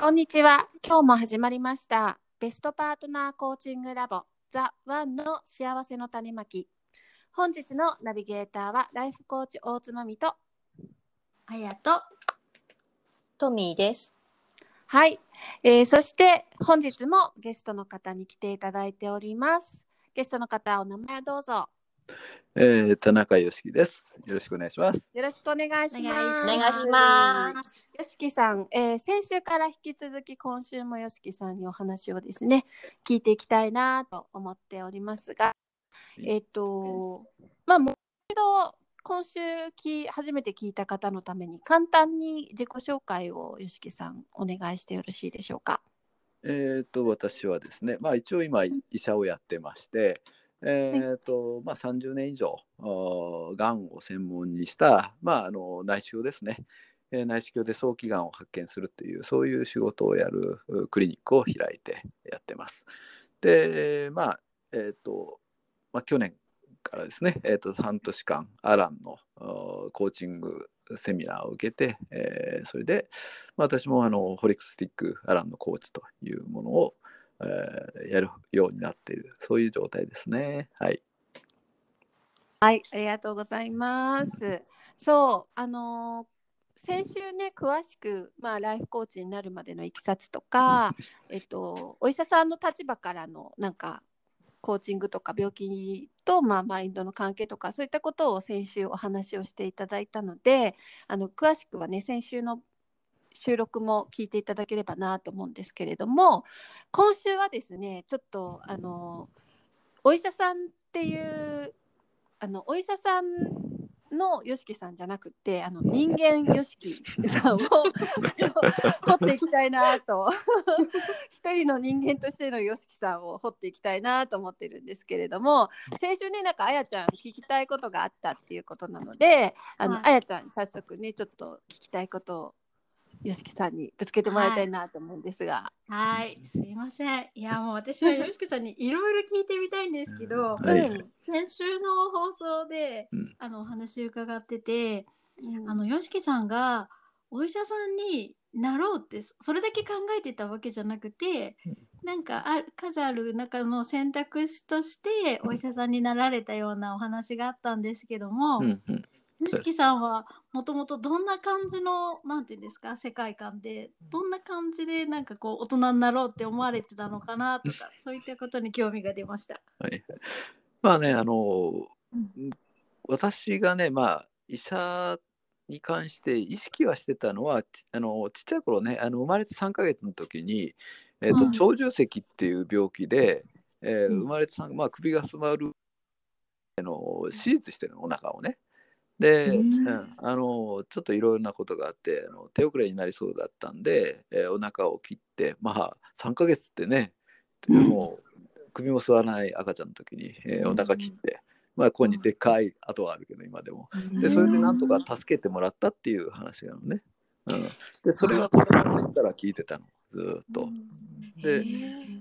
こんにちは。今日も始まりました。ベストパートナーコーチングラボ。ザ・ワンの幸せの種まき。本日のナビゲーターはライフコーチ大津まみとあやとトミーです。はい、えーそして本日もゲストの方に来ていただいております。ゲストの方お名前をどうぞえー、田中良樹です。よろしくお願いします。よろしくお願いしおます願いします。よしきさん、えー先週から引き続き今週もよしきさんにお話をですね聞いていきたいなと思っておりますがえっ、とまあもう一度今週き初めて聞いた方のために簡単に自己紹介をよしきさんお願いしてよろしいでしょうか？えっ、と、私はですね、まあ一応今医者をやってまして、えっ、と、まあ30年以上、がんを専門にした、まああの内視鏡ですね。えー内視鏡で早期がんを発見するという、そういう仕事をやるクリニックを開いてやってます。で、まあ、えっ、と、まあ去年からですね、えー、と半年間アランのコーチングセミナーを受けて、えーそれで、まあ私もあのホリックスティックアランのコーチというものを、えーやるようになっているそういう状態ですね。はい。はい、ありがとうございます。そう、あのー先週ね、詳しく、まあ、ライフコーチになるまでのいきさつとか、えっと、お医者さんの立場からの、なんか、コーチングとか病気と、まあ、マインドの関係とか、そういったことを先週お話をしていただいたので、あの、詳しくはね、先週の収録も聞いていただければなと思うんですけれども、今週はですね、ちょっと、あの、お医者さんっていうあのお医者さんの YOSHIKI さんじゃなくてあの人間 YOSHIKI さんを 掘っていきたいなと。一人の人間としての YOSHIKI さんを掘っていきたいなと思ってるんですけれども先週ねなんかあやちゃん聞きたいことがあったっていうことなのであの、はい。あやちゃんに早速ねちょっと聞きたいことを YOSHIKI さんにぶつけてもらいたいなと思うんですが。はい、すいません。いや、もう私はよしこさんにいろいろ聞いてみたいんですけど、はいうん。先週の放送で、うん。あのお話伺ってて、うん。あのよしきさんがお医者さんになろうってそそれだけ考えてたわけじゃなくて、なんかある数ある中の選択肢としてお医者さんになられたようなお話があったんですけども、うんうんよしきさんはもともとどんな感じのなんていうんですか世界観でどんな感じでなんかこう大人になろうって思われてたのかなとかそういったことに興味が出ました。はい、まあねあの、うん。私がねまあ医者に関して意識はしてたのはちあのちっちゃい頃ねあの生まれて3ヶ月の時に、えーとうん。長重石っていう病気で、えーうん。生まれて3、まあ、首が詰まるあの手術してるのお腹をね。で、うんうんあのちょっといろいろなことがあってあの手遅れになりそうだったんで、えーお腹を切ってまあ3ヶ月ってねうん。もう首も吸わない赤ちゃんの時に、えーお腹切って、まあここにでっかい跡があるけど今でも。でそれでなんとか助けてもらったっていう話なのね、うん、でそれは子供の時から聞いてたのずーっと。で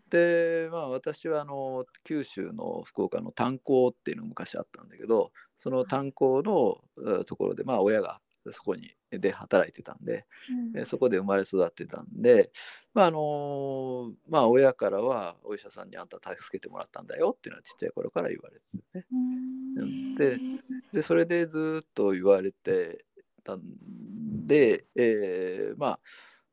でまあ私はあの九州の福岡の炭鉱っていうのが昔あったんだけどその炭鉱のえーところでまあ親がそこにで働いてたんで、えーそこで生まれ育ってたんでまああのまあ親からはお医者さんにあんた助けてもらったんだよっていうのはちっちゃい頃から言われててね。うん。ででそれでずーっと言われてたんで、えーまあ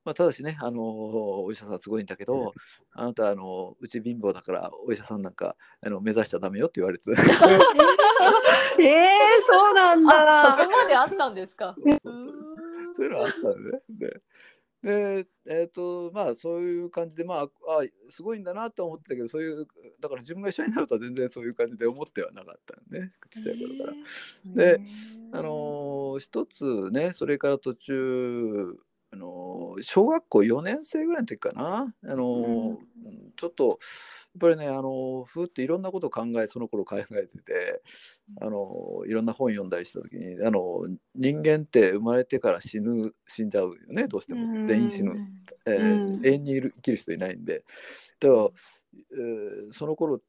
まあ、ただしね、あのお医者さんすごいんだけど、あなた、あのうち貧乏だから、お医者さんなんかあの目指しちゃダメよって言われて、えー、そうなんあ、そこまであったんですか？そうそうそう。そういうのあったんでね。ででえっ、とまあそういう感じでまああすごいんだなと思ってたけどそういうだから自分が一緒になるとは全然そういう感じで思ってはなかったよねちっちゃい頃から。であのー一つねそれから途中あのー小学校4年生ぐらいの時かな。あのーうん。ちょっとやっぱりねあのーふーっていろんなことを考えその頃考えててあのーいろんな本読んだりした時にあのー人間って生まれてから死ぬ死んじゃうよねどうしても。全員死ぬ、えーうん。永遠にいる生きる人いないんで。だから、えーその頃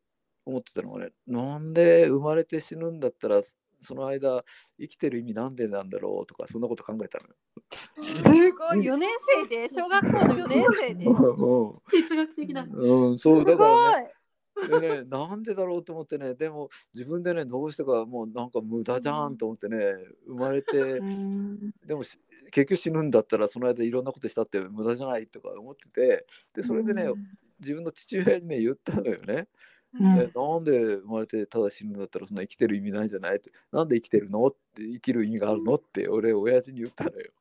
思ってたのがねなんで生まれて死ぬんだったらその間生きてる意味なんでなんだろうとかそんなこと考えたのよ。すごい4年生で小学校の4年生で。哲学的だ。うん、うん、そうすごだからねい。でね、なんでだろうと思ってね、でも自分でね、どうしてかもうなんか無駄じゃんと思ってね、生まれて、うんでもし結局死ぬんだったらその間いろんなことしたって無駄じゃないとか思ってて、で、それでね、自分の父親にね、言ったのよね。うん。えなんで生まれてただ死ぬんだったらそんな生きてる意味ないじゃないって、なんで生きてるの？って生きる意味があるの？って俺、親父に言ったのよ。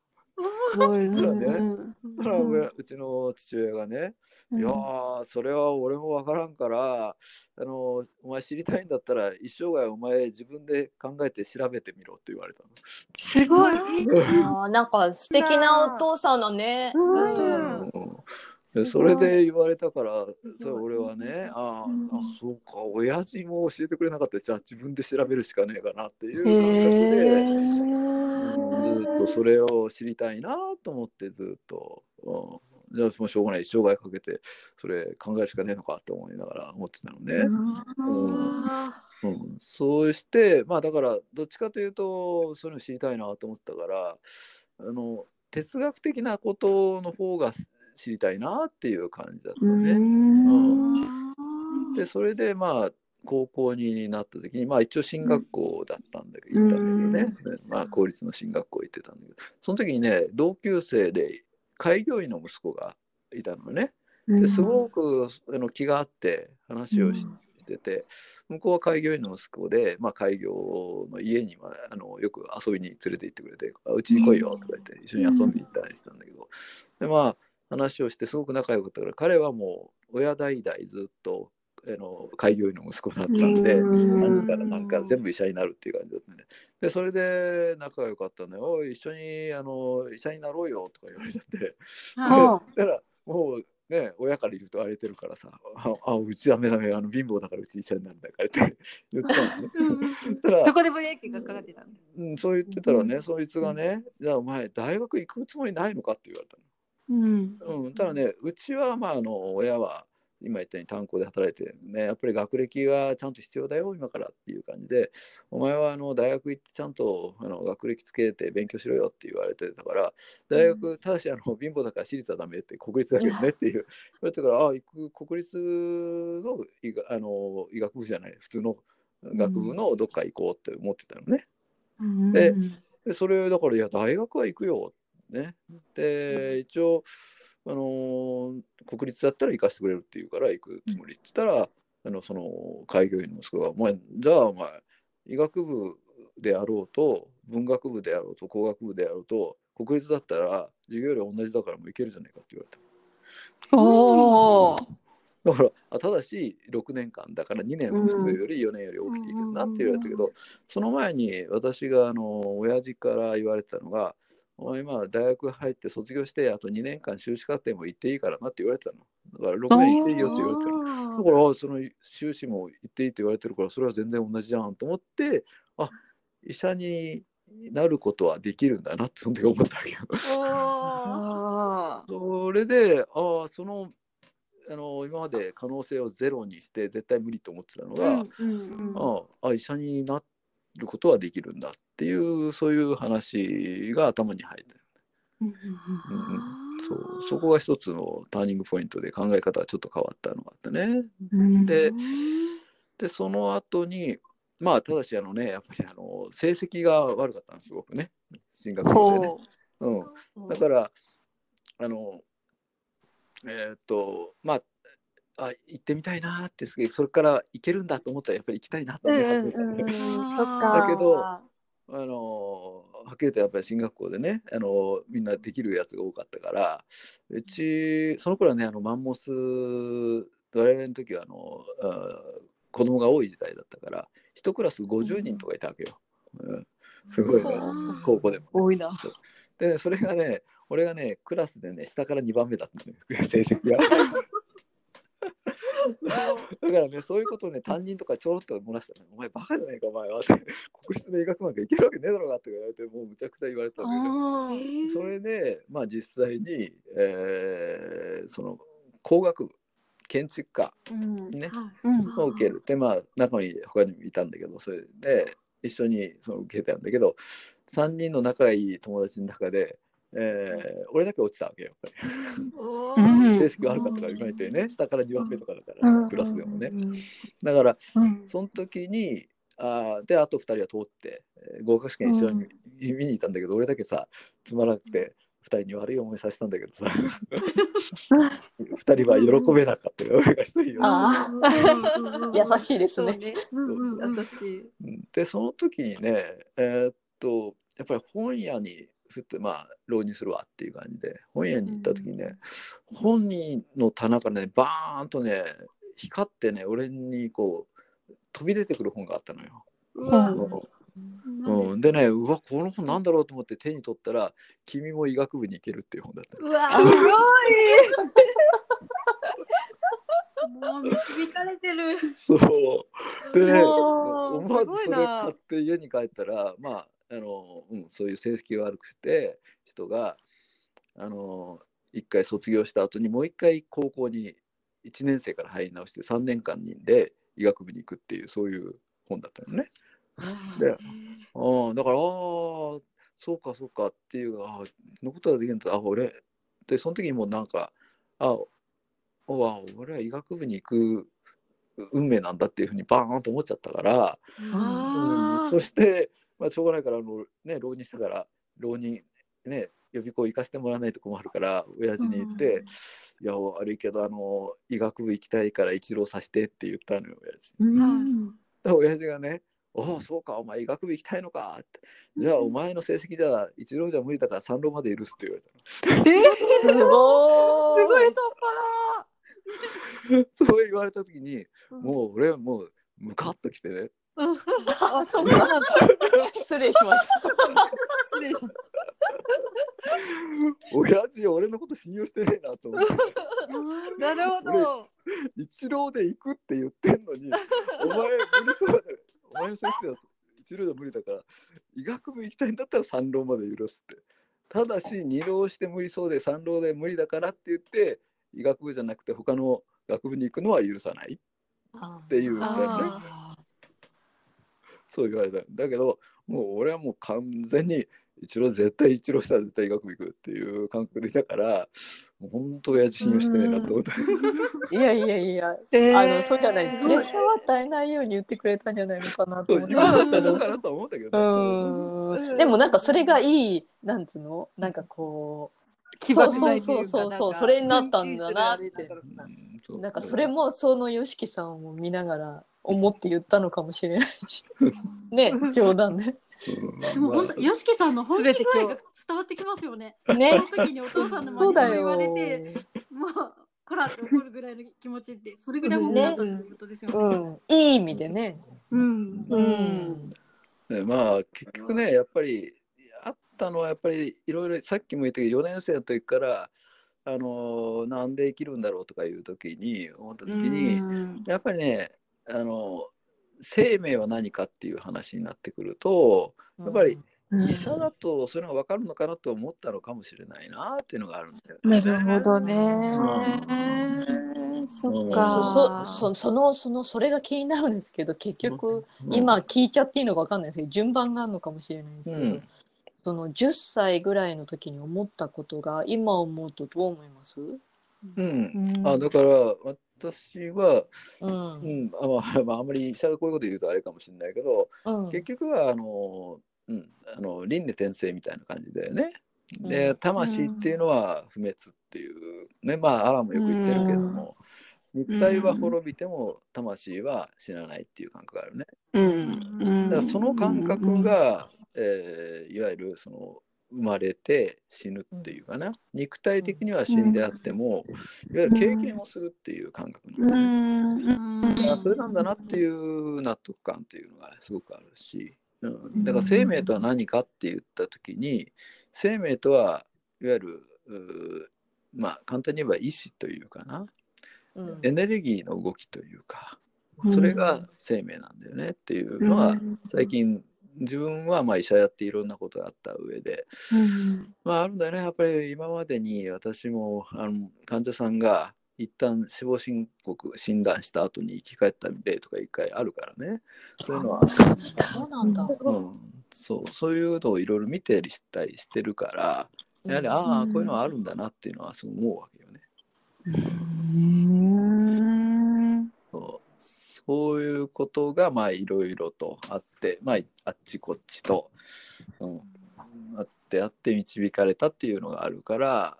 ねうんそしたら親うちの父親がね、いやーそれは俺もわからんからあのお前知りたいんだったら一生涯お前自分で考えて調べてみろって言われたすごい。なんか素敵なお父さんだね。うん。の、うん。うん。でそれで言われたからそれ俺はねあー、うんあそうか親父も教えてくれなかった。しじゃあ自分で調べるしかねえかなっていうへ感覚で、うんずっとそれを知りたいなと思ってずっと、うん、じゃあもうしょうがない。一生涯かけてそれ考えるしかねえのかと思いながら思ってたのね。うん、そうしてまあだからどっちかというとそういうの知りたいなと思ってたからあの哲学的なことの方が知りたいなっていう感じだったうね。ん。でそれでまあ高校になった時にまあ一応進学校だったんだけど、行ったんだけどね、でまあ公立の進学校行ってたんだけど。その時にね同級生で開業医の息子がいたのね。ですごくあの気があって話をし,、てて向こうは開業医の息子で、まあ、開業の家にはあのよく遊びに連れて行ってくれて「あうちに来いよ」とか言って一緒に遊んで行ったりしたんだけど、でまあ話をしてすごく仲良かったから彼はもう親代々ずっとあの開業医の息子だったんで。何から何から全部医者になるっていう感じだったね。で、それで仲が良かったんで、おい、一緒にあの医者になろうよとか言われちゃって、はだからもうね、親から言うと荒れてるからさ、あ、あうちダメダメ、あの貧乏だからうち医者になるんだからって 言ったのね。そこでブレーキがかかってたんだ。うん、そう言ってたらね、そいつがね、じゃあお前、大学行くつもりないのか？って言われたうん。の。うん、ただね、うちは、まあ、あの親は、今言ったように炭鉱で働いてるね、やっぱり学歴はちゃんと必要だよ、今からっていう感じで、お前はあの大学行ってちゃんとあの学歴つけて勉強しろよって言われてたから、大学、ただしあの 貧乏だから私立はダメって、国立だけどねっていう、言われてから、ああ、行く国立の医があの医学部じゃない、普通の学部のどっか行こうって思ってたのね。ででそれだからいや大学は行くよね。で一応あのー国立だったら行かせてくれるって言うから行くつもりって言ったら、あのその開業医の息子が「お前じゃあお前医学部であろうと文学部であろうと工学部であろうと国立だったら授業料同じだからもう行けるじゃないか」って言われた。おお。だからあただし6年間だから2年は普通より4年より多くていいけどなって言われたけど、その前に私があの親父から言われてたのが「お前今大学入って卒業してあと2年間修士課程も行っていいからな」って言われてたの。だから6年行っていいよって言われてたの。だからあその修士も行っていいって言われてるからそれは全然同じじゃんと思ってあ医者になることはできるんだなってその時思ったわけよ。あそれでああそのあの今まで可能性をゼロにして絶対無理と思ってたのが、ああ医者になることはできるんだっていうそういう話が頭に入ってる、うんうん、そうそこが一つのターニングポイントで考え方がちょっと変わったのがあったね。ででその後にまあただしあのねやっぱりあの成績が悪かったんですすごくね。進学校でね。うん、だからあのえーっとまああ行ってみたいなってそれから行けるんだと思ったらやっぱり行きたいなと思い始めた、ねそっだけどあのはっきり言ってやっぱり進学校でねあのみんなできるやつが多かったからうちその頃はねあのマンモス我々の時はあのあ子供が多い時代だったから一クラス50人とかいたわけよ。うん、すごいねうん高校でも。多いな。でそれがね俺がねクラスでね下から2番目だったのよ 成績が。だからねそういうことをね担任とかちょろっと漏らしたら、お前バカじゃないかお前は」って「国室の医学部なんか行けるわけねえだろうが」って言われてもうむちゃくちゃ言われたんだけどそれでまあ実際に、えーその工学部建築科うん。ねうん。を受ける。でまあ中に他にもいたんだけどそれで一緒にその受けたんだけど3人の仲がいい友達の中で、えー俺だけ落ちたわけよやっぱり。うん。成績が悪かったから今言ったようにね下から2番目とかだから、うん。クラスでもね。だからうん。その時にあーであと2人は通って、えー合格試験一緒に見に行ったんだけど、俺だけさつまらなくて2人に悪い思いさせたんだけどさ2人は喜べなかったよ俺が1人優しいですね。ね。優しい。うん。でその時にねえーっとやっぱり本屋にふってまあ浪人するわっていう感じで本屋に行った時にね、本人の棚からねバーンとね光ってね俺にこう飛び出てくる本があったのよ。うん、でねうわこの本なんだろうと思って手に取ったら「君も医学部に行ける」っていう本だったの。うわすごい。もう導かれてる。そう。でね思わずそれ買って家に帰ったらまああの、うん、そういう成績が悪くして人があの一回卒業した後にもう一回高校に1年生から入り直して3年間にで医学部に行くっていうそういう本だったのね。でああだからああそうかそうかっていうあのことができるんだあ俺でその時にもうなんかああ俺は医学部に行く運命なんだっていうふうにバーンと思っちゃったから、そして、まあ、しょうがないからあの、ね、浪人してから浪人ね予備校行かせてもらわないと困るから親父に言って「いや悪いけどあの医学部行きたいから一浪させて」って言ったのよ親父。うんで親父がね「おおそうかお前医学部行きたいのか」って「じゃあお前の成績じゃ一浪じゃ無理だから三浪まで許す」って言われたえーすごすごいい。突破の。そう言われた時にだ。もう俺はもうムカッときてねあ、そうか。なんか失礼しました。失礼しまし親父俺のこと信用してねえなと思ってた。なるほど。一浪で行くって言ってんのにお前無理そうだお前の先生は一浪じゃ無理だから医学部行きたいんだったら三浪まで許すってただし二浪して無理そうで三浪で無理だからって言って医学部じゃなくて他の学部に行くのは許さないっていうねあそう言われただけどもう俺はもう完全に一浪絶対一浪したら絶対医学部行くっていう感覚でいたからもう本当親父信用してねえなと思って。いやいやいや。ーあの、そうじゃない。プレッシャーを与えないように言ってくれたんじゃないのかなと思ったん今だったですけど。らそうかなとは思ったけどうね。ーん。でもなんかそれがいい、なんつうのなんかこう爆剤っていうかそうそうそうそれになったんだなってなんかそれもその YOSHIKI さんを見ながら思って言ったのかもしれないし。ね、冗談で。うんでも本当、よしきさんの本気具合が伝わってきますよね。ね。その時にお父さんのそうだ真似言われよ。て、もう、こらって怒るぐらいの気持ちって、それぐらい本気だったっていうことですよね。うん。いい意味でね。うん。ううんん。ねまあ結局ねやっぱりあったのはやっぱりいろいろさっきも言ったけど4年生の時からあのーなんで生きるんだろうとかいう時に思った時に、うんやっぱりねあの生命は何かっていう話になってくるとやっぱり医者だとそれが分かるのかなと思ったのかもしれないなっていうのがあるんだよね。なるほどね。そっそか。そそそのそのそれが気になるんですけど結局、うん。今聞いちゃっていいのか分かんないですけど順番があるのかもしれないんですけど、うん。その10歳ぐらいの時に思ったことが今思うとどう思います、うん。うん。あだから私は、うん。うんあまあまあ、まり医者がこういうこと言うとあれかもしれないけど、うん。結局はあの、うん、あの輪廻転生みたいな感じだよね。で、うん。魂っていうのは不滅っていうねまあアランもよく言ってるけども、肉体は滅びても魂は死なないっていう感覚があるね。うん。だからその感覚がえーいわゆるその生まれて死ぬっていうかな、肉体的には死んであっても、いわゆる経験をするっていう感覚なんだよね。うん。あそれなんだなっていう納得感っていうのがすごくあるし、うん、だから生命とは何かって言った時に生命とはいわゆるまあ簡単に言えば意志というかな。うん。エネルギーの動きというかそれが生命なんだよねっていうのは最近自分はまあ医者やっていろんなことがあった上で。まああるんだよね。やっぱり今までに私もあの患者さんが一旦死亡申告診断した後に生き返った例とか一回あるからね。そういうのは。そうなんだ。うん、そう。そういうのをいろいろ見てりしたりしてるからやはり、ああこういうのはあるんだなっていうのはそう思うわけよね。うんそういうことがまあいろいろとあってまああっちこっちと、うん、あってあって導かれたっていうのがあるから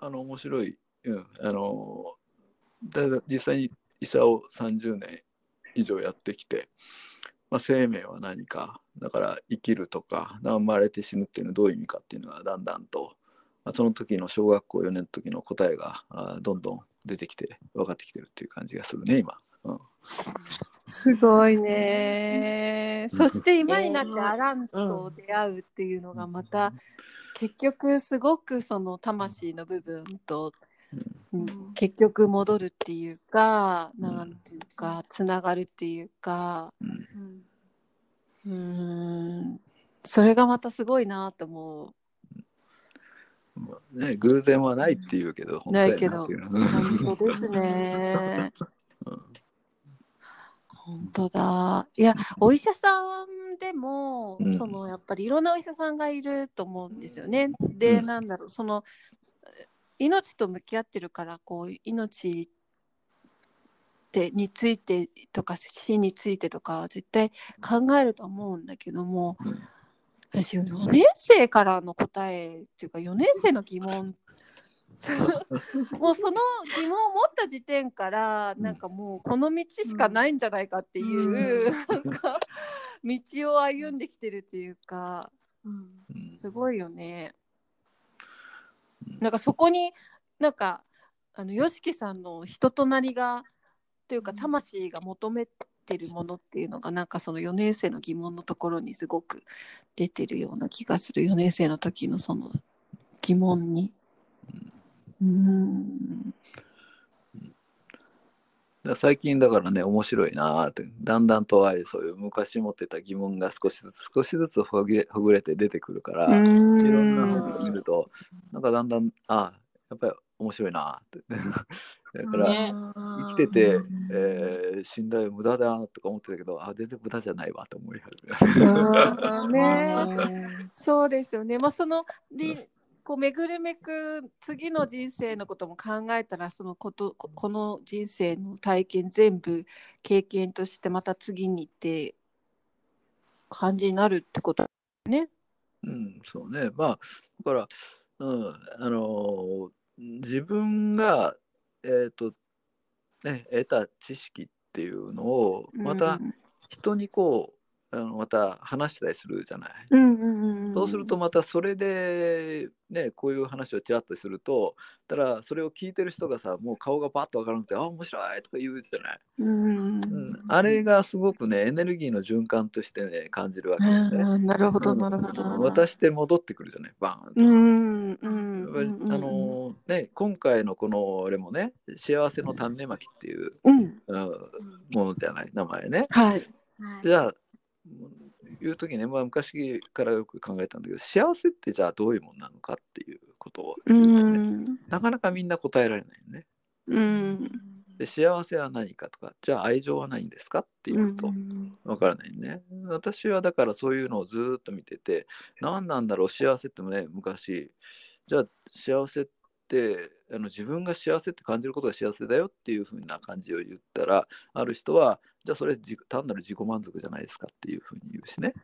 あの面白い、うん、あのだ実際に医者を30年以上やってきて、まあ、生命は何かだから生きるとか生まれて死ぬっていうのはどういう意味かっていうのがだんだんと、まあ、その時の小学校4年の時の答えがあどんどん出てきて分かってきてるっていう感じがするね今。うんすごいね。そして今になってアランと出会うっていうのがまた結局すごくその魂の部分と、うん。結局戻るっていうかなんていうかつながるっていうか。うん。うん。それがまたすごいなと思まあね、偶然はないっていうけど、本当ないけど。本当ですね。うん本当だ。いや、お医者さんでも、うんそのやっぱりいろんなお医者さんがいると思うんですよね。で、うんなんだろう、その命と向き合ってるから、こう命ってについてとか死についてとか絶対考えると思うんだけども、うん私4年生からの答えっていうか4年生の疑問 もうその疑問を持った時点からなんかもうこの道しかないんじゃないかっていう、なんか道を歩んできてるっていうかうん。すごいよね。なんかそこになんかあの YOSHIKI さんの人となりがというか魂が求めてるものっていうのがなんかその4年生の疑問のところにすごく出てるような気がする。4年生の時のその疑問に。うんだから最近だからね、面白いなーって、だんだんとああいうそういう昔持ってた疑問が少しずつ少しずつほぐれほぐれて出てくるから、いろんな本を見ると、なんかだんだん、ああ、やっぱり面白いなーって。だから、ね。生きてて、えー死んだよ無駄だとか思ってたけど、あ全然無駄じゃないわと思い始めた。うん。ねそうですよね。まあそのでこう巡るめく次の人生のことも考えたらそのことここの人生の体験全部経験としてまた次にって感じになるってことね。うん、そうね。まあ、だから、うん、あのー自分が、えっ、と、ね、得た知識っていうのを、また人にこう、あのまた話したりするじゃない。うんうんうんうん、そうするとまたそれでねこういう話をちらっとするとたらそれを聞いてる人がさもう顔がパッと分からなくて「あ面白い」とか言うじゃない、うんうん、あれがすごくねエネルギーの循環としてね感じるわけですね。うんなるほどなるほど。渡して戻ってくるじゃないバーンと。うんうんやっぱりあのね、今回のこの俺もね幸せの種まきっていう、うんうんものじゃない名前ね。はい。じゃあいう時ね、まあ、昔からよく考えたんだけど幸せってじゃあどういうものなのかっていうことをう言うとね、ん。なかなかみんな答えられないよね。うん。で幸せは何かとかじゃあ愛情は何んですかっていうと。わからないね。私はだからそういうのをずーっと見てて何なんだろう幸せってもね昔。じゃあ幸せってあの自分が幸せって感じることが幸せだよっていう風な感じを言ったらある人はじゃあそれじ単なる自己満足じゃないですかっていう風に言うしね。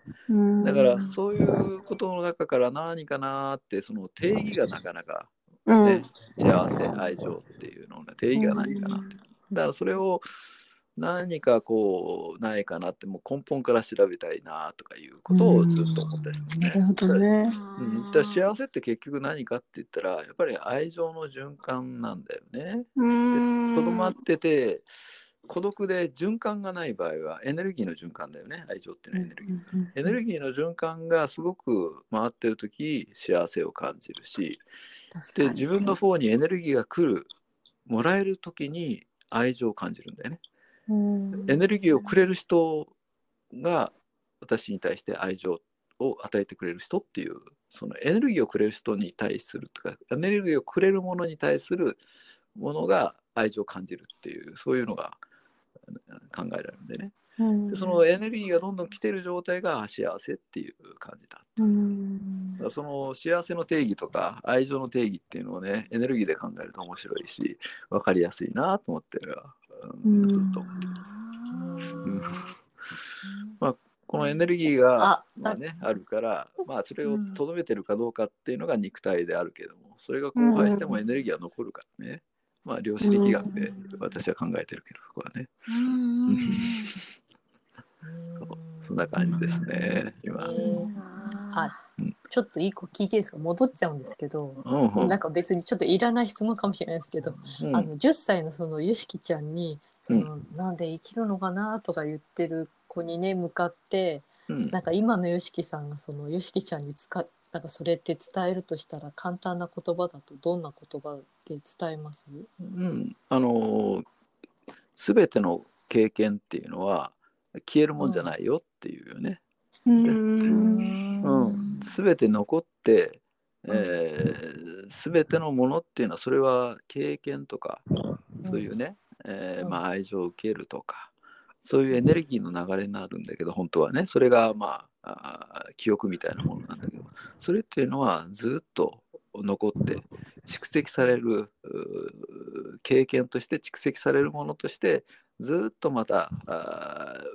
だからそういうことの中から何かなーってその定義がなかなかうん。ね、幸せ愛情っていうのの定義が何かなって。だからそれを何かこうないかなってもう根本から調べたいなとかいうことをずっと思ったりするね。なるほどね。うん、だから幸せって結局何かって言ったらやっぱり愛情の循環なんだよね。うーんとどまってて孤独で循環がない場合はエネルギーの循環だよね愛情っていうのはエネルギー。エネルギーの循環がすごく回ってる時幸せを感じるしで自分の方にエネルギーが来るもらえる時に愛情を感じるんだよね。うん。エネルギーをくれる人が私に対して愛情を与えてくれる人っていうそのエネルギーをくれる人に対するとかエネルギーをくれるものに対するものが愛情を感じるっていうそういうのがうん考えられるんでね。うん。でそのエネルギーがどんどん来てる状態が幸せっていう感じだうん。だその幸せの定義とか愛情の定義っていうのをねエネルギーで考えると面白いし分かりやすいなと思ってる、うん、ずっと。ます。うん。このエネルギーがあまあね、あるから、まあ、それをとどめてるかどうかっていうのが肉体であるけどもそれが荒廃してもエネルギーは残るからね、まあ量子力学で私は考えてるけどそこはね。うん。そんな感じですね今。あうんちょっと一個聞いていいですか？戻っちゃうんですけど、うんうん。なんか別にちょっといらない質問かもしれないですけど、うん。あの10歳のそのゆしきちゃんにその、なんで生きるのかなとか言ってる子にね向かってうん。なんか今のよしきさんがそのよしきちゃんに使っなんかそれって伝えるとしたら簡単な言葉だとどんな言葉で伝えます？うん、あのすべての経験っていうのは消えるもんじゃないよっていうよね。うん。ん、すべて残って、えー、すべてのものっていうのはそれは経験とかそういうね、えーうん。まあ、愛情を受けるとかそういうエネルギーの流れになるんだけど本当はねそれがまあ記憶みたいなものなんだけどそれっていうのはずっと残って蓄積される経験として蓄積されるものとしてずっとまた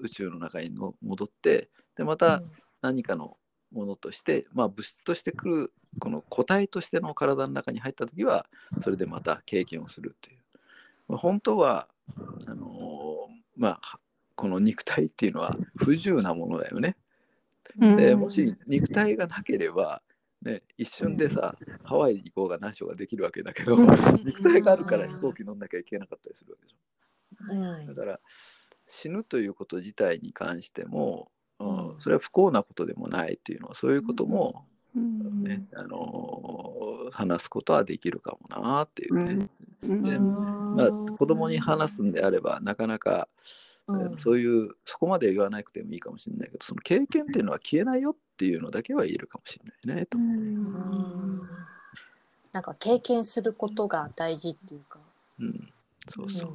宇宙の中にの戻ってでまた何かのものとして、まあ、物質としてくるこの個体としての体の中に入った時はそれでまた経験をするという、まあ、本当はあのーまあこの肉体っていうのは不自由なものだよね。うん。でもし肉体がなければ、ね、一瞬でさハワイに行こうが何しようができるわけだけど肉体があるから飛行機乗んなきゃいけなかったりするわけでしょ。うんだから死ぬということ自体に関しても、それは不幸なことでもないっていうのはそういうことも、うん。ねあのー話すことはできるかもなっていうね、うん。でまあ、子供に話すんであればなかなか、そういうそこまで言わなくてもいいかもしれないけどその経験っていうのは消えないよっていうのだけは言えるかもしれないねと。うん。なんか経験することが大事っていうか、うん、そうそう、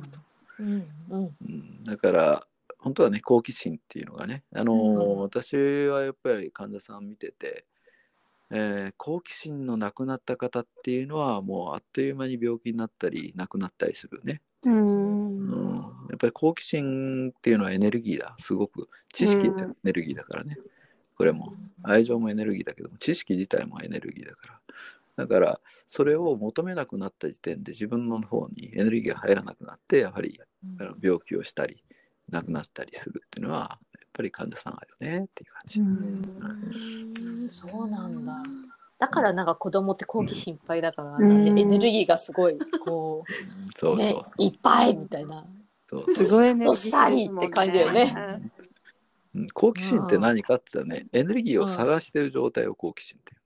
うん。うん。うん、だから本当はね好奇心っていうのがね、あのーうん私はやっぱり患者さん見てて、えー好奇心のなくなった方っていうのはもうあっという間に病気になったり亡くなったりするね、うん。うん、やっぱり好奇心っていうのはエネルギーだ。すごく知識ってエネルギーだからね。これも愛情もエネルギーだけども知識自体もエネルギーだから。だからそれを求めなくなった時点で自分の方にエネルギーが入らなくなってやはり病気をしたり亡くなったりするっていうのはやっぱり患者さんあるよねっていう感じ、うん。そうなんだ。だからなんか子供って好奇心いっぱいだから、うん。なんでエネルギーがすごいこそううそうねそう。いっぱいみたいな。そうそうすごいエネルギーどっさりって感じだよね。うん好奇心って何かって言ったらねエネルギーを探してる状態を好奇心っていう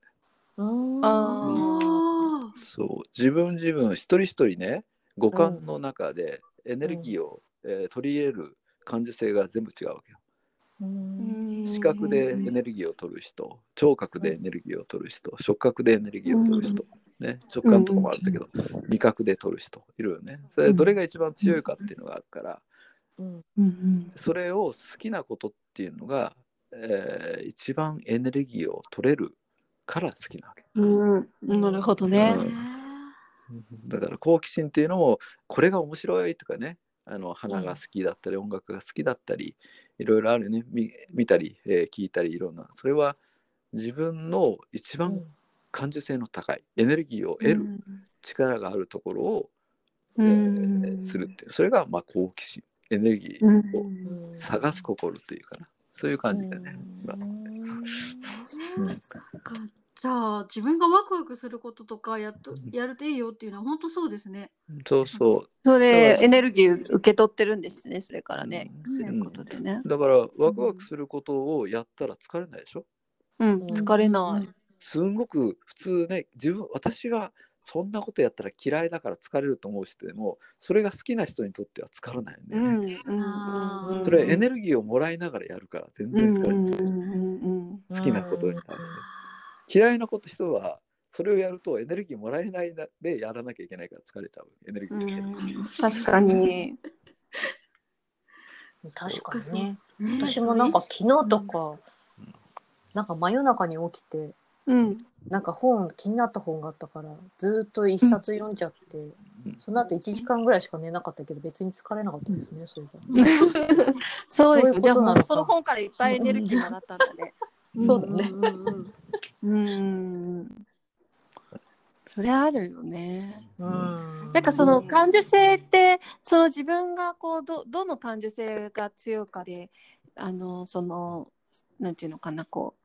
うん。あそう。自分自分一人一人ね五感の中でエネルギーを、えー取り入れる感受性が全部違うわけよ。うん。視覚でエネルギーを取る人聴覚でエネルギーを取る人触覚でエネルギーを取る人、ね、直感とかもあるんだけど、味覚で取る人いるよね。それどれが一番強いかっていうのがあるからうんうん。それを好きなことっていうのが、えー一番エネルギーを取れるから好きなわけ。うん。うん。なるほどね。うん。だから好奇心っていうのもこれが面白いとかねあの花が好きだったり、音楽が好きだったりいろいろあるね。見見たり、えー聞いたりいろんな。それは自分の一番感受性の高いエネルギーを得る力があるところを、うえんーするっていう。それがまあ好奇心エネルギうん。ーを探す心というかな。そういう感じだね。まあ。う じゃあ自分がワクワクすることとかやっとうん。やるといいよっていうのは本当そうですね。そうそう。それエネルギー受け取ってるんですねそれからねうん。することでね。だからワクワクすることをやったら疲れないでしょ？うん疲れない。すんごく普通ね自分私がそんなことやったら嫌いだから疲れると思う人でもそれが好きな人にとっては疲れないよね、うんうんうんそれエネルギーをもらいながらやるから全然疲れない、うん好きなことに対して嫌いなこと人はそれをやるとエネルギーもらえないでやらなきゃいけないから疲れちゃう。エネルギうー、ん確かに。確かに。ね。ね私もなんか昨日とかうん、なんか真夜中に起きて、うん。なんか本気になった本があったからずっと一冊読んじゃって、うん。その後1時間ぐらいしか寝なかったけど別に疲れなかったですね、それが。そうですそういうことじゃあその本からいっぱいエネルギーもらったんだね。そうだね。んうんうんうん。それあるよね。うんなんかその感受性ってその自分がこうどどの感受性が強いかであのそのなんていうのかなこう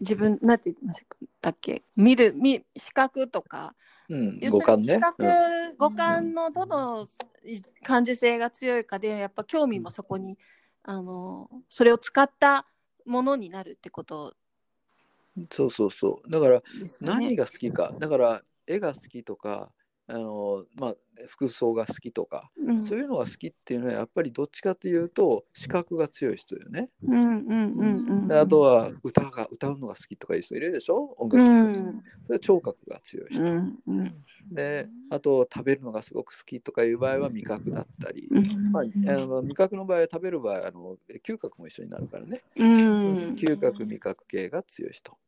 自分なんて言いましたっけ見る見視覚とかうん要するに五感ね視覚、うん五感のどの感受性が強いかでやっぱ興味もそこにあのそれを使ったものになるってことそうそうそう。だから。何が好きか。だから絵が好きとかあの、まあ、服装が好きとか、うん。そういうのが好きっていうのはやっぱりどっちかというと視覚が強い人よね。うんうんうんうん。であとは歌が歌うのが好きとかいう人いるでしょ？音楽うん。それは聴覚が強い人。うんうん。であと食べるのがすごく好きとかいう場合は味覚だったり、うん。まあ、あの味覚の場合は食べる場合はあの嗅覚も一緒になるからね。うん。嗅覚味覚系が強い人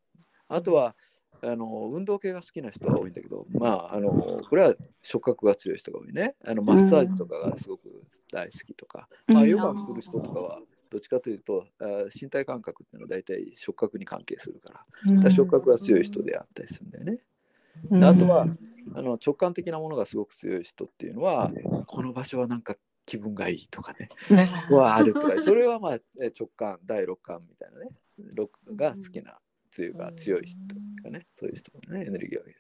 あとはあの運動系が好きな人が多いんだけどまああのこれは触覚が強い人が多いね。あのマッサージとかがすごく大好きとか、まあ、うん。ヨガをする人とかはどっちかというとあ身体感覚っていうのは大体触覚に関係するからだから触覚が強い人であったりするんだよね。うん。あとはあの直感的なものがすごく強い人っていうのはこの場所はなんか気分がいいとかねはあるとかそれはまあえ直感第六感みたいなね六が好きな強いが強い人がねそういう人がねエネルギーを上げる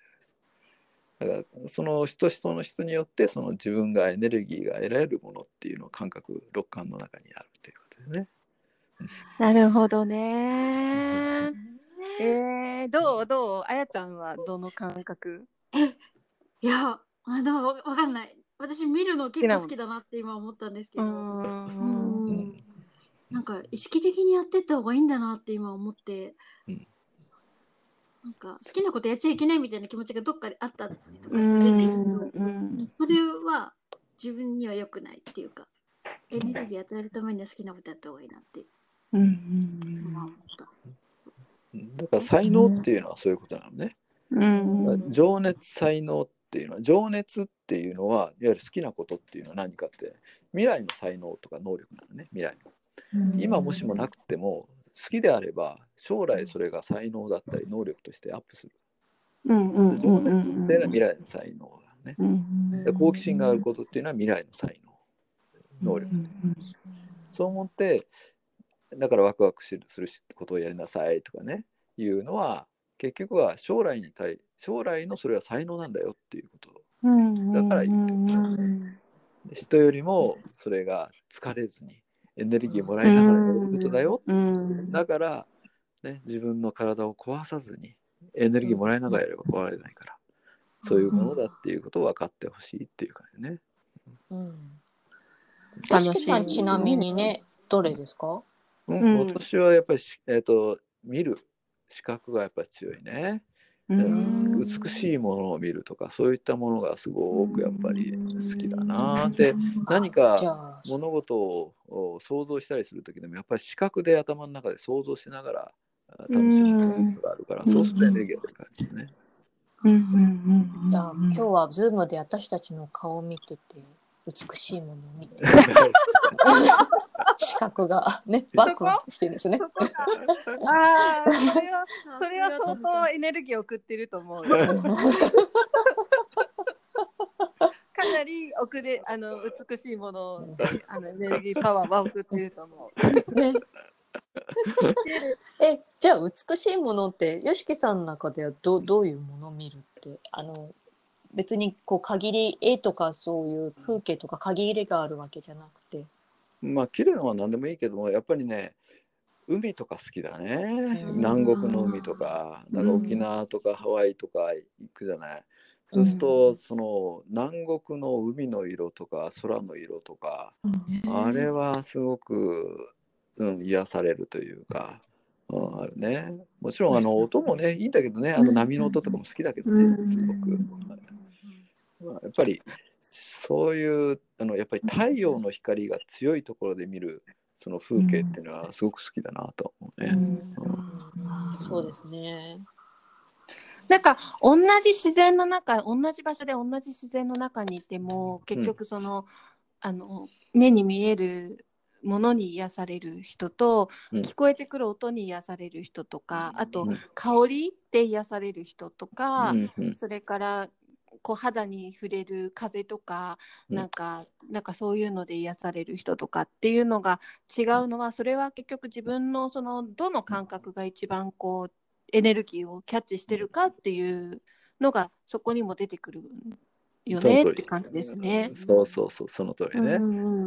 だからその人人の人によってその自分がエネルギーが得られるものっていうのを感覚六感の中にあるということでね。なるほどね。えー、どうどうあやちゃんはどの感覚？いやあでもわわかんない。私見るの結構好きだなって今思ったんですけど、なんか意識的にやってった方がいいんだなって今思って、うんなんか好きなことやっちゃいけないみたいな気持ちがどっかであったりとかうするんですけど、ん。それは自分には良くないっていうかエネルギー与えるためには好きなことやった方がいいなって。うん。今思った。だから才能っていうのはそういうことなのね。うん。情熱才能っていうのは情熱っていうのはいわゆる好きなことっていうのは何かって未来の才能とか能力なのね未来の。今もしもなくても好きであれば将来それが才能だったり能力としてアップする。うんうんうん情熱っていうのは未来の才能だね。うんで好奇心があることっていうのは未来の才能能力。そう思ってだからワクワクすることをやりなさいとかねいうのは結局は将来に対将来のそれは才能なんだよっていうこと。うんだからいいってことで人よりもそれが疲れずにエネルギーもらいながらやることだよ。うんだから、ね、自分の体を壊さずにエネルギーもらいながらやれば壊れないからそういうものだっていうことを分かってほしいっていう感じね。うん。楽しい楽しさん。ちなみにね、どれですか？うん。うん。私はやっぱりし、えー、と見る視覚がやっぱり強いね。うん。美しいものを見るとかそういったものがすごくやっぱり好きだなで何じか物事を想像したりする時でもやっぱり視覚で頭の中で想像しながらあ楽しむことがあるからうん。そうするとエネルギーが出る感じですね。うんうんうんじゃあ今日はズームで私たちの顔を見てて美しいものを見て 視覚がねバックしてですね。ああ、それは、それは相当エネルギーを送ってると思うよ。かなり送れあの美しいものであのエネルギーパワーは送っていると思う。ね。え、じゃあ美しいものって、よしきさんの中ではどどういうものを見るって、あの、別にこう限り、絵とかそういう風景とか限りがあるわけじゃなくて。まあ綺麗なのは何でもいいけどもやっぱりね海とか好きだね。うん。南国の海とかうん。なんか沖縄とかハワイとか行くじゃない。そうするとその南国の海の色とか空の色とかあれはすごく、うん、癒されるというか、うん、あるね。もちろんあの音もねいいんだけどねあの波の音とかも好きだけどねすごく。まあやっぱりそういうあのやっぱり太陽の光が強いところで見るその風景っていうのはすごく好きだなと思うね。うん。そうですね。なんか同じ自然の中同じ場所で同じ自然の中にいても結局その,、あの目に見えるものに癒される人と、うん。聞こえてくる音に癒される人とかあとうん。香りで癒される人とか、それからこう肌に触れる風とか、うん。なんかなんかそういうので癒される人とかっていうのが違うのはそれは結局自分のそのどの感覚が一番こうエネルギーをキャッチしてるかっていうのがそこにも出てくるよねって感じですね。そうそうそうその通りね。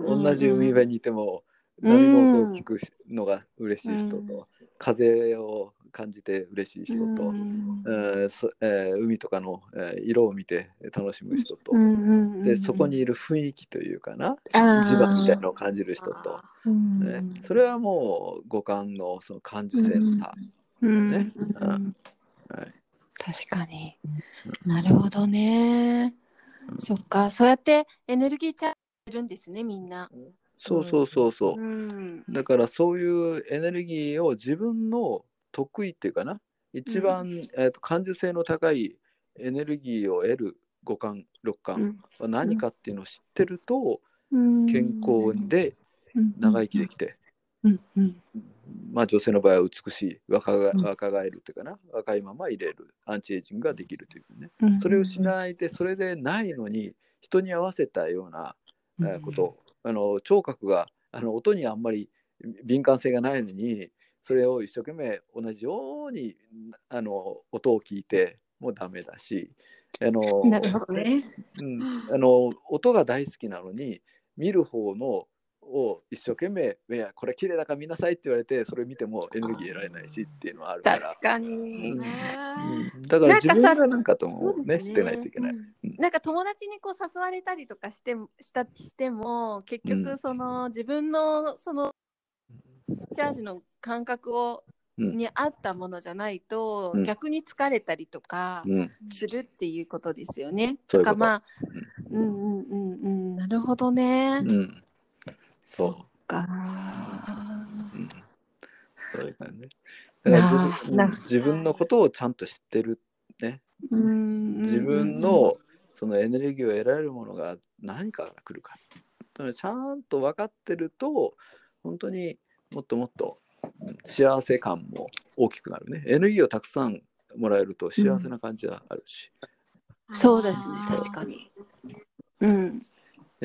同同じ海辺にいてもうん波の音を聞くのが嬉しい人と、う風を感じて嬉しい人と、えーそえー海とかの、えー色を見て楽しむ人と、でそこにいる雰囲気というかな磁場みたいなのを感じる人と、ね、それはもう五感のその感受性の差、うん。ね。うんうんはい。確かに。なるほどね、うん。そっか。そうやってエネルギーチャージするんですねみんな、そうそうそうそう、ん。だからそういうエネルギーを自分の得意っていうかな。一番、えー、と感受性の高いエネルギーを得る五感六感は何かっていうのを知ってると、健康で長生きできて、うん。うんまあ女性の場合は美しい若がうん。若返るっていうかな。若いまま入れる。アンチエイジングができるというね。うん。それをしないでそれでないのに人に合わせたような、えーこと。あの聴覚があの音にあんまり敏感性がないのにそれを一生懸命同じようにあの音を聞いてもダメだしあのなるほどね。うん、あの音が大好きなのに見る方のを一生懸命「いやこれ綺麗だから見なさい」って言われてそれ見てもエネルギー得られないしっていうのはあるから。確かに、うん。だから自分なんかさがなんかともねね。知ってないといけない。なんか友達にこう誘われたりとかしてもしたしても結うん。局その、自分のそのチャージの感覚を、うん。に合ったものじゃないと、うん。逆に疲れたりとかうん、するっていうことですよね。そういうこと。とかまあ、うんうんうんうん。なるほどね。うん、そうか。うん、そういう感じね。なだから自分のことをちゃんと知ってるね。うん自分のそのエネルギーを得られるものが何から来るか。ちゃんと分かってると本当にもっともっとうん幸せ感も大きくなるね。エネルギーをたくさんもらえると幸せな感じがあるし、そうですね確かに。うんで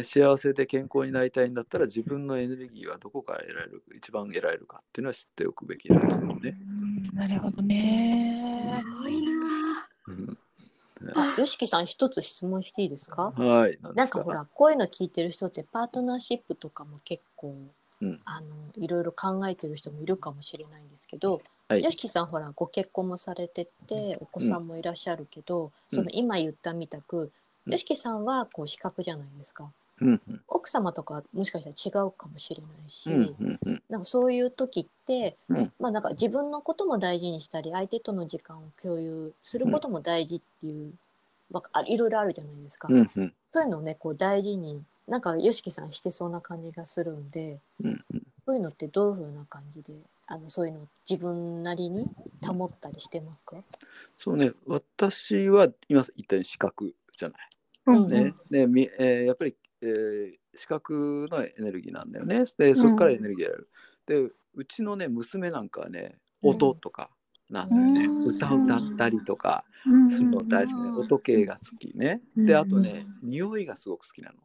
幸せで健康になりたいんだったら自分のエネルギーはどこから得られる一番得られるかっていうのは知っておくべきだと思うね。なるほどね。すごいなうん。あ、よしきさん一つ質問していいですか？はい。なんですなんかほらこういうの聞いてる人ってパートナーシップとかも結構、うん。あのいろいろ考えてる人もいるかもしれないんですけど、はい。よしきさんほらご結婚もされててお子さんもいらっしゃるけど、その今言ったみたく、うん。よしきさんはこう資格じゃないですかうんうん。奥様とかもしかしたら違うかもしれないし、うんうんうん。なんかそういう時って、うん。まあなんか自分のことも大事にしたり相手との時間を共有することも大事っていう、まあ、あいろいろあるじゃないですか。うんうん。そういうのをねこう大事になんか YOSHIKI さんしてそうな感じがするんでうんうん。そういうのってどういうふうな感じであのそういうのを自分なりに保ったりしてますか、そうね、私は今言ったように視覚じゃない。うん。ね。でみえーやっぱり、えー視覚のエネルギーなんだよね。でそこからエネルギーやる。でうちのね娘なんかはね音とか、なんだよね。うん。歌歌ったりとかするの大好きね。音系が好きね。であとね匂いがすごく好きなの。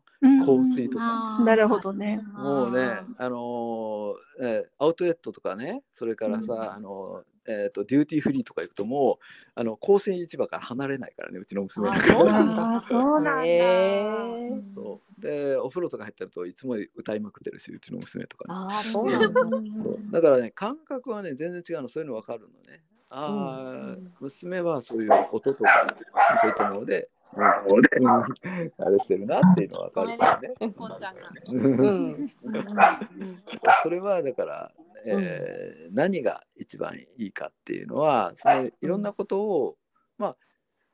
香水とか。なるほどね。もうね、あのーえーアウトレットとかね、それからさ、うん。あのーえーとデューティーフリーとか行くともうあの香水売り場から離れないからねうちの娘なんか。あそうなんだあそうなんだ。へー。そうでお風呂とか入ってるといつも歌いまくってるしうちの娘とかね、ああそうなんだ。そう。だからね感覚はね全然違うのそういうの分かるのね。ああ、うん娘はそういう音とかそういったもので、うん、あれしてるなっていうのは分かるからね。それはだから、えー何が一番いいかっていうのはそのいろんなことを、まあ、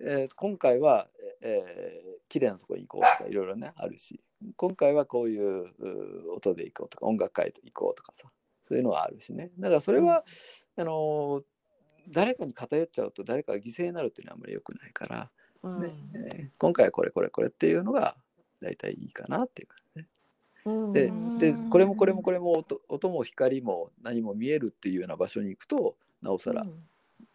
えー今回は、えー綺麗なところに行こうとかいろいろねあるし。今回はこういうう音で行こうとか音楽会で行こうとかさ。そういうのはあるしね。だからそれは、あのー誰かに偏っちゃうと誰かが犠牲になるっていうのはあんまり良くないから、うん。ねえー今回はこれこれこれっていうのが大体いいかなっていう感じね。うん。でうんでこれもこれもこれも音音も光も何も見えるっていうような場所に行くとなおさら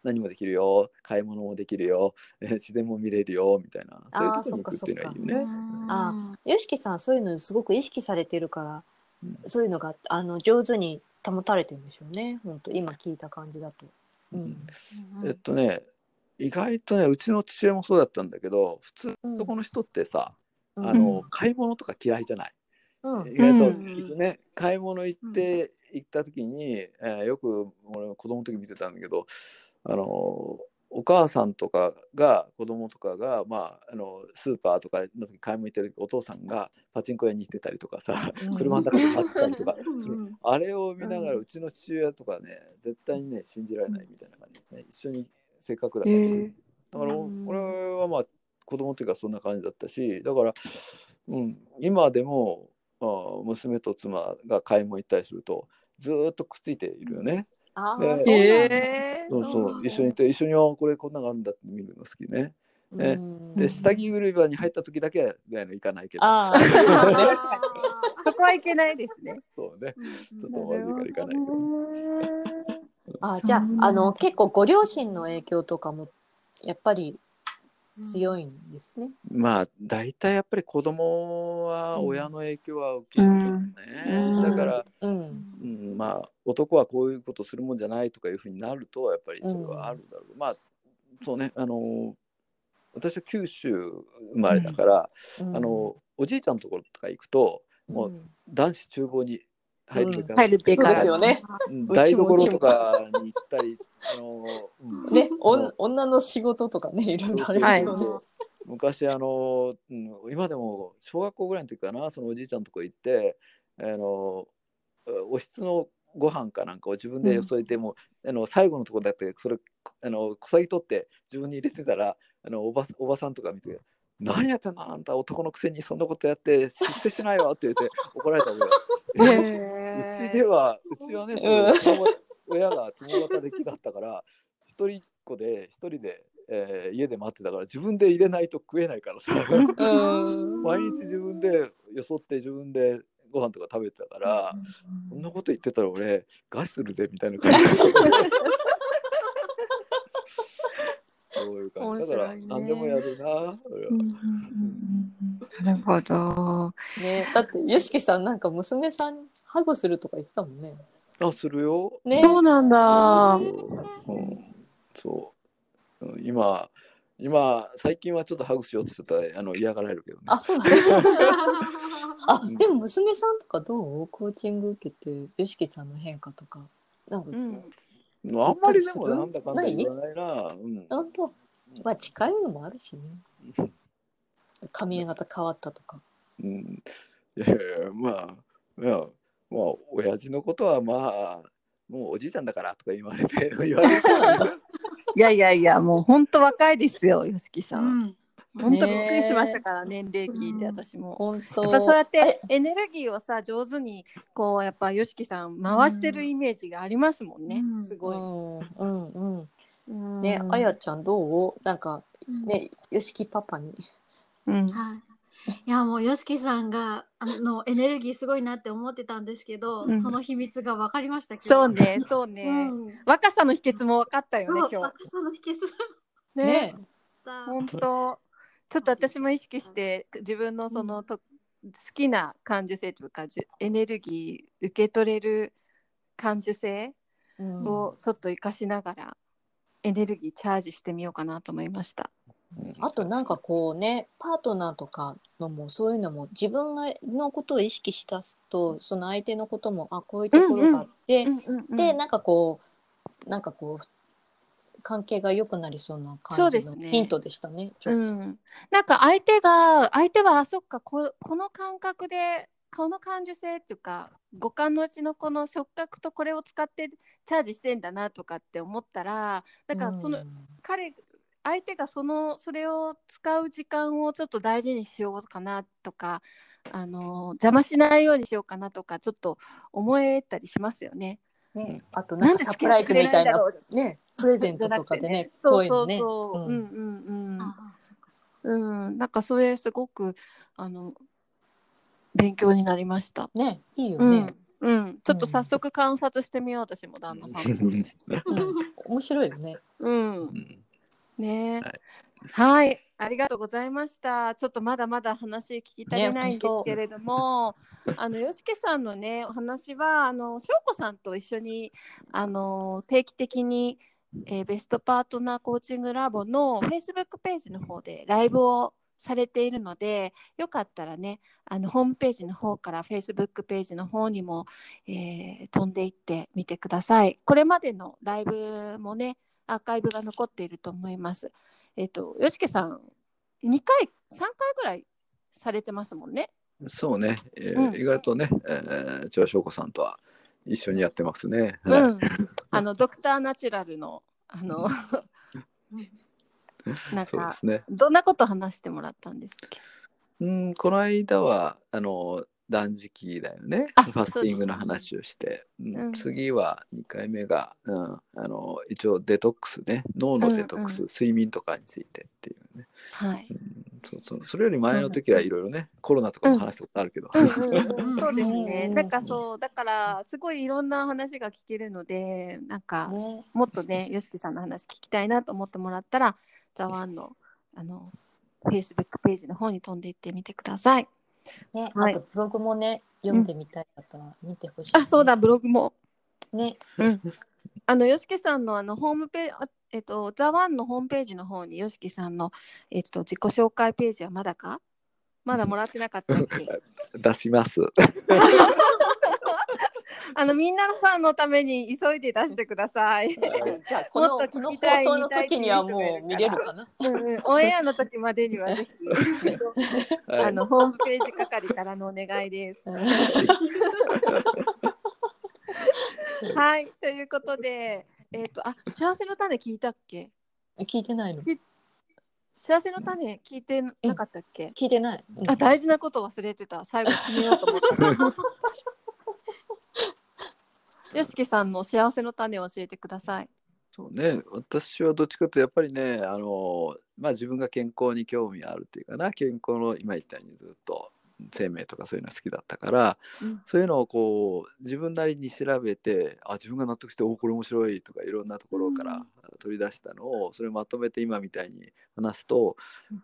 何もできるよ。買い物もできるよ。え ー自然も見れるよ。みたいな。そういうところに行くっていうのはいいよね。あよしきさんそういうのすごく意識されてるから、うん。そういうのがあの上手に保たれてるんでしょうね。本当今聞いた感じだと。うん。えっとね意外とねうちの父親もそうだったんだけど普通うん男の人ってさ、うん。あの買い物とか嫌いじゃない？うん。意外とね、買い物行って行った時に、えーよく俺子供の時見てたんだけどあのお母さんとかが子供とかが、まあ、あのスーパーとかの時買い物行ってる時お父さんがパチンコ屋に行ってたりとかさうん。車の中で待ってたりとか うん。あれを見ながらうちの父親とかね絶対にね信じられないみたいな感じですね一緒にせっかくだから、へえだからうん。俺はまあ子供っていうかそんな感じだったしだから、うん、今でも娘と妻が買い物行ったりするとずーっとくっついているよね。ねあーそうそうそう。一緒に行って一緒にあーこれこんなのがあるんだって見るの好きね。ねうん。で下着売り場に入った時だけは、ね、行かないけど。そこはいけないですね。そうね。ちょっとまずいから行かないけど。あじゃああの結構ご両親の影響とかもやっぱり強いんですね。まあ大体やっぱり子供は親の影響は大きいけどね、うん。だから、うん。うん、まあ男はこういうことするもんじゃないとかいうふうになるとやっぱりそれはあるだろう、まあそうねあの私は九州生まれだから、うん。あのおじいちゃんのところとか行くともううん。男子厨房に入るべから、入るべか。らですよね。台所とかに行ったりあの、うん。ね、おうん。女の仕事とかねいろいろありますよね。昔あの、うん、今でも小学校ぐらいの時かなそのおじいちゃんのとこ行ってあのおひつのご飯かなんかを自分でよそいても、あの最後のところだってそれあの小さぎ取って自分に入れてたらあのおばおばさんとか見て「何やってんの？あんた男のくせにそんなことやって出世しないわ」って言って怒られた覚 えがあるうちではうちはね、その親が共働きだったから一人っ子で一人で、えー家で待ってたから自分で入れないと食えないからさ。うん。毎日自分でよそって自分でご飯とか食べてたから、こん。なこと言ってたら俺餓死するでみたいな感じ そういう感じだから面白いね何でもやるな俺はなるほど。ね、だってよしきさんなんか娘さんハグするとか言ってたもんね。あするよね。そうなんだ。そう,、うん、そううん今今最近はちょっとハグしようとしてたらあの嫌がられるけどねあそうだ。あでも娘さんとかどう？コーチング受けてよしきさんの変化とかなんか、うん。あんまりでもなんだかんだ言わないな。うん。なんとまあ近いのもあるしね。髪型変わったとか。うん、いやいやいやまあ、いや、まあ、親父のことはまあ、もうおじいちゃんだからとか言われて、言われて いやいやいや、もう本当若いですよ、よしきさ。うんん本当びっくりしましたから、年齢聞いて、私も。本当。やっぱそうやってエネルギーをさ上手にこうやっぱ YOSHIKI さん回してるイメージがありますもんね、うんすごい。うんうんうん。うんね、あやちゃんどう？なんかね、よしきパパに。うんはい。いやもう YOSHIKI さんがあのエネルギーすごいなって思ってたんですけど、うんその秘密が分かりましたけどそうね、そううね。ん若さの秘訣も分かったよね、今若さの秘訣日。ね。本当。ちょっと私も意識して自分のそのと、好きな感受性というかエネルギー受け取れる感受性うん。をちょっと活かしながら、エネルギーチャージしてみようかなと思いました。あとなんかこうねパートナーとかのもそういうのも自分がのことを意識しだすとその相手のこともあこういうところがあって、でなんかこうなんかこう関係が良くなりそうな感じのヒントでしたね。ちょっと。うん、なんか相手が相手はあそっかここの感覚でこの感受性っていうか五感のうちのこの触覚とこれを使ってチャージしてんだなとかって思ったらなんかその、彼相手がそのそれを使う時間をちょっと大事にしようかなとかあの邪魔しないようにしようかなとかちょっと思えたりしますよね。ね、あとなんかサプライズみたいなねプレゼントとかでねこそううそう。いうのね。そう、うん。うん。うんうんああそっかそっか。うん、なんかそれすごくあの勉強になりました。ねいいよね。うん、、うん、ちょっと早速観察してみよう私も旦那さん。うん。面白いよね。うん、ね。はい。はい、ありがとうございました。ちょっとまだまだ話聞き足りないんですけれども、あのよしけさんのねお話はあのしょうこさんと一緒にあの定期的に、えーベストパートナーコーチングラボの Facebook ページの方でライブをされているので、よかったらね、あのホームページの方から Facebook ページの方にも、えー飛んでいってみてください。これまでのライブもね、アーカイブが残っていると思います。えっ、と、よしけさん、2回、3回ぐらいされてますもんね。そうね、えーうん意外とね、えー、千葉翔子さんとは一緒にやってますね。うはいん。あの、ドクターナチュラルの、あの、なんかね。どんなこと話してもらったんですっけ？うん、この間はあの断食だよね。あファスティングの話をして、うん。うん。次は2回目が、うん、あの一応デトックスね、脳のデトックス、うん睡眠とかについてっていうね。はい。うん。そうそう。それより前の時はいろいろね、コロナとかも話したことあるけど。うん。うん。うん。そうですね。うん。なんかそう、だから、すごいいろんな話が聞けるので、なんか、ね。もっとね、よしきさんの話聞きたいなと思ってもらったら、ザワンの、あの、Facebook ページの方に飛んでいってみてください。ね、はいあとブログもね読んでみたい方は見てほしい、あ、そうだ、ブログも。ね。あの、よしきさんのあの、ホームページ、あえっと、ザワンのホームページの方に、よしきさんの、えっと、自己紹介ページはまだか？まだもらってなかったっけ？出します。あの、みんなさんのために急いで出してください。じゃあこのもっとこの聞きたい放送の時にはもう見れるかな？うんうん、オンエアの時までにはぜひ、はいあの、ホームページ係からのお願いです。はい、ということで、えっ、と、あ、幸せの種聞いたっけ？聞いてないの。幸せの種聞いてなかったっけ、聞いてない。うんあ、大事なこと忘れてた。最後決めようと思った。よしきさんの幸せの種を教えてください。そうね、私はどっちかというとやっぱりねあの、まあ、自分が健康に興味あるっていうかな。健康の今言ったようにずっと生命とかそういうの好きだったから、うん。そういうのをこう自分なりに調べてあ自分が納得しておこれ面白いとかいろんなところから取り出したのをそれをまとめて今みたいに話すと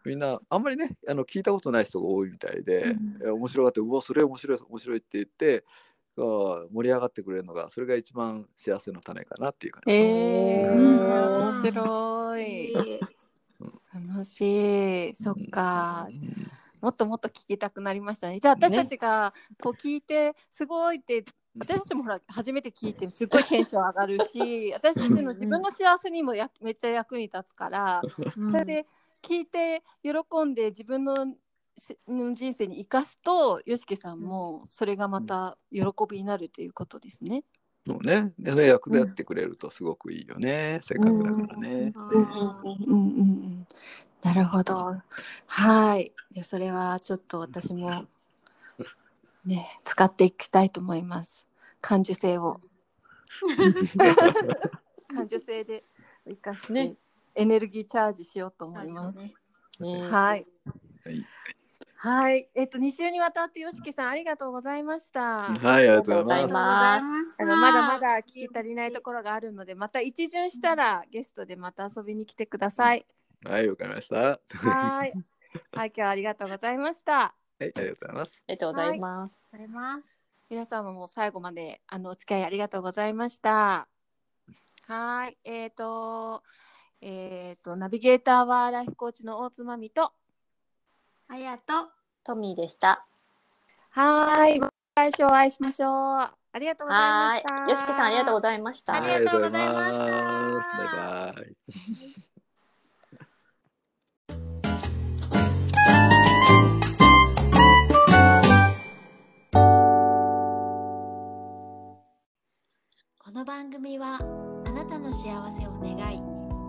みんなあんまりねあの聞いたことない人が多いみたいで、え面白がってうわそれ面白い面白いって言ってあ盛り上がってくれるのがそれが一番幸せの種かなっていう感じ。えー、うん面白い。楽しい。そっか。うんもっともっと聞きたくなりましたね。じゃあ私たちがこう聞いてすごいって、私たちもほら初めて聞いてすごいテンション上がるし 私たちの自分の幸せにもやめっちゃ役に立つから、それで聞いて喜んで自分のせの人生に生かすと YOSHIKI さんもそれがまた喜びになるということですね。そうね。で、それ役立ってくれるとすごくいいよね。せっかくだからね。あうんうんーうんうんうんなるほど。はい。いやそれはちょっと私もね使っていきたいと思います。感受性を 感受性で生かして、ねエネルギーチャージしようと思います。ねねはい。はいはい、えっと2週にわたってよしきさんありがとうございました。はい、ありがとうございます。あのまだまだ聞き足りないところがあるので、また一巡したらゲストでまた遊びに来てください。はい、わかりました。ははい。はい、今日はありがとうございました。い、ありがとうございます。ありがとうございます。あります。皆さんももう最後まであのお付き合いありがとうございました。はい、えっ、と、えっ、と、ナビゲーターはライフコーチの大津まみと、ありがとう。トミーでした。はい、また来週お会いしましょう。ありがとうございまはした。い。よしきさんありがとうございました。ありがとうございましたありがとうございますバイバイ。この番組はあなたの幸せを願い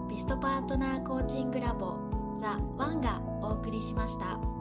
ベストパートナーコーチングラボザ・ワンがお送りしました。